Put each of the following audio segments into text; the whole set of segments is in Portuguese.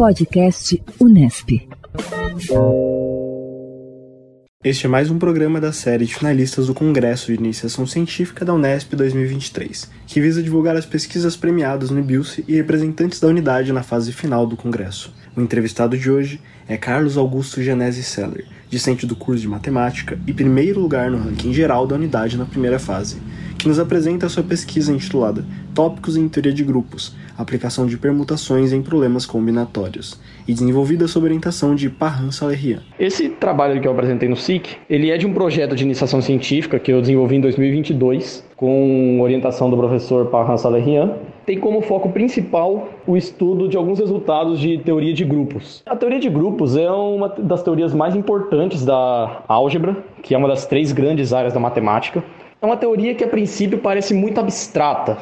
Podcast Unesp. Este é mais um programa da série de finalistas do Congresso de Iniciação Científica da Unesp 2023, que visa divulgar as pesquisas premiadas no IBILSE e representantes da unidade na fase final do Congresso. O entrevistado de hoje é Carlos Augusto Genese Seller, discente do curso de Matemática e primeiro lugar no ranking geral da unidade na primeira fase, que nos apresenta sua pesquisa intitulada Tópicos em Teoria de Grupos, aplicação de permutações em problemas combinatórios, e desenvolvida sob orientação de Parran Salerian. Esse trabalho que eu apresentei no SIC, ele é de um projeto de iniciação científica que eu desenvolvi em 2022, com orientação do professor Parran Salerian, tem como foco principal o estudo de alguns resultados de teoria de grupos. A teoria de grupos é uma das teorias mais importantes da álgebra, que é uma das três grandes áreas da matemática. É uma teoria que a princípio parece muito abstrata,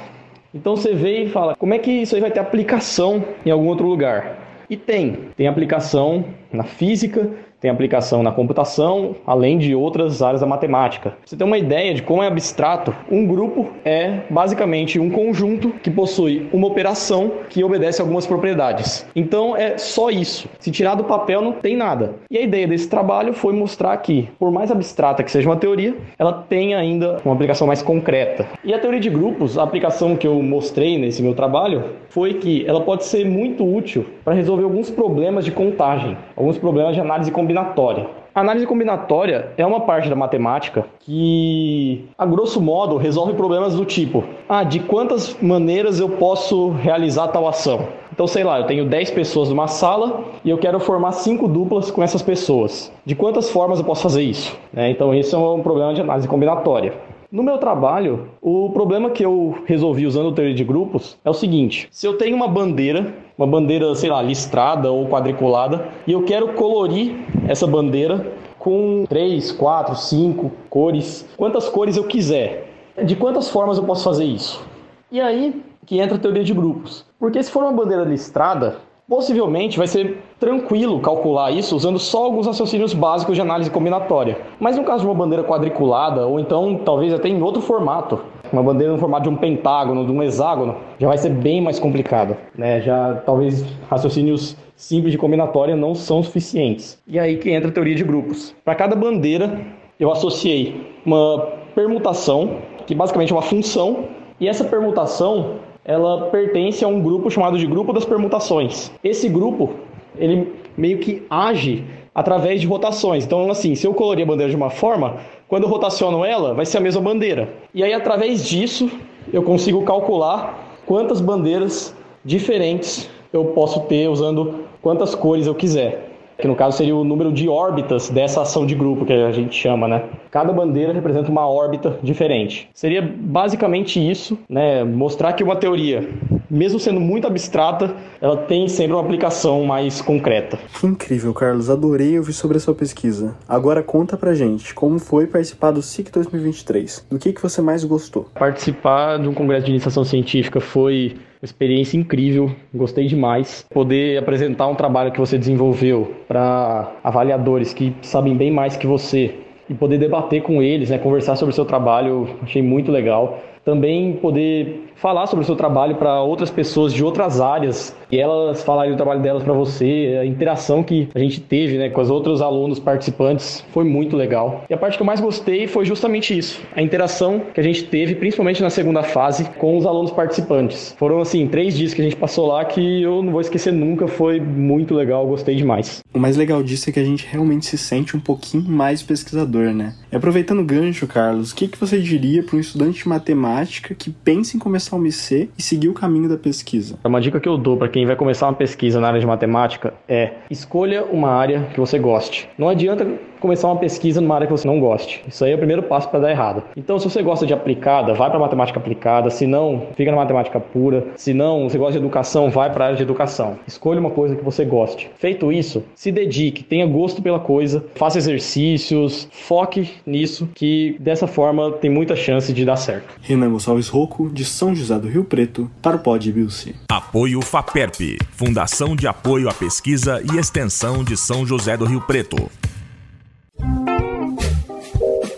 então você vê e fala, como é que isso aí vai ter aplicação em algum outro lugar? E tem, tem aplicação na física, tem aplicação na computação, além de outras áreas da matemática. Você tem uma ideia de como é abstrato? Um grupo é basicamente um conjunto que possui uma operação que obedece a algumas propriedades. Então é só isso. Se tirar do papel não tem nada. E a ideia desse trabalho foi mostrar que, por mais abstrata que seja uma teoria, ela tem ainda uma aplicação mais concreta. E a teoria de grupos, a aplicação que eu mostrei nesse meu trabalho, foi que ela pode ser muito útil para resolver alguns problemas de contagem, alguns problemas de análise combinatória combinatória. A análise combinatória é uma parte da matemática que, a grosso modo, resolve problemas do tipo: ah, de quantas maneiras eu posso realizar tal ação? Então, sei lá, eu tenho 10 pessoas numa sala e eu quero formar 5 duplas com essas pessoas. De quantas formas eu posso fazer isso? É, então, isso é um problema de análise combinatória. No meu trabalho, o problema que eu resolvi usando o teoria de grupos é o seguinte: se eu tenho uma bandeira, uma bandeira, sei lá, listrada ou quadriculada, e eu quero colorir essa bandeira com três, quatro, cinco cores, quantas cores eu quiser. De quantas formas eu posso fazer isso? E aí que entra a teoria de grupos. Porque se for uma bandeira listrada, Possivelmente vai ser tranquilo calcular isso usando só alguns raciocínios básicos de análise combinatória. Mas no caso de uma bandeira quadriculada, ou então talvez até em outro formato, uma bandeira no formato de um pentágono, de um hexágono, já vai ser bem mais complicado. Né? Já talvez raciocínios simples de combinatória não são suficientes. E aí que entra a teoria de grupos. Para cada bandeira, eu associei uma permutação, que basicamente é uma função, e essa permutação ela pertence a um grupo chamado de grupo das permutações. Esse grupo, ele meio que age através de rotações. Então, assim, se eu colorir a bandeira de uma forma, quando eu rotaciono ela, vai ser a mesma bandeira. E aí, através disso, eu consigo calcular quantas bandeiras diferentes eu posso ter usando quantas cores eu quiser que no caso seria o número de órbitas dessa ação de grupo que a gente chama, né? Cada bandeira representa uma órbita diferente. Seria basicamente isso, né? Mostrar que uma teoria, mesmo sendo muito abstrata, ela tem sempre uma aplicação mais concreta. Que incrível, Carlos. Adorei ouvir sobre a sua pesquisa. Agora conta pra gente como foi participar do SIC 2023. Do que, que você mais gostou? Participar de um congresso de iniciação científica foi experiência incrível, gostei demais. Poder apresentar um trabalho que você desenvolveu para avaliadores que sabem bem mais que você e poder debater com eles, né, conversar sobre o seu trabalho, achei muito legal. Também poder falar sobre o seu trabalho para outras pessoas de outras áreas e elas falarem do trabalho delas para você. A interação que a gente teve né, com os outros alunos participantes foi muito legal. E a parte que eu mais gostei foi justamente isso: a interação que a gente teve, principalmente na segunda fase, com os alunos participantes. Foram assim, três dias que a gente passou lá que eu não vou esquecer nunca, foi muito legal, gostei demais. O mais legal disso é que a gente realmente se sente um pouquinho mais pesquisador, né? E aproveitando o gancho, Carlos, o que, que você diria para um estudante de matemática que pensa em começar IC e seguir o caminho da pesquisa? Uma dica que eu dou para quem vai começar uma pesquisa na área de matemática é escolha uma área que você goste. Não adianta começar uma pesquisa numa área que você não goste. Isso aí é o primeiro passo para dar errado. Então, se você gosta de aplicada, vai para matemática aplicada. Se não, fica na matemática pura. Se não, você gosta de educação, vai para a área de educação. Escolha uma coisa que você goste. Feito isso, se dedique, tenha gosto pela coisa, faça exercícios, foque nisso, que dessa forma tem muita chance de dar certo. Renan Gonçalves Rocco, de São José do Rio Preto, para o Pod Bilce. Apoio FAPERP, Fundação de Apoio à Pesquisa e Extensão de São José do Rio Preto.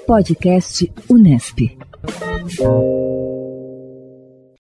Podcast Unesp.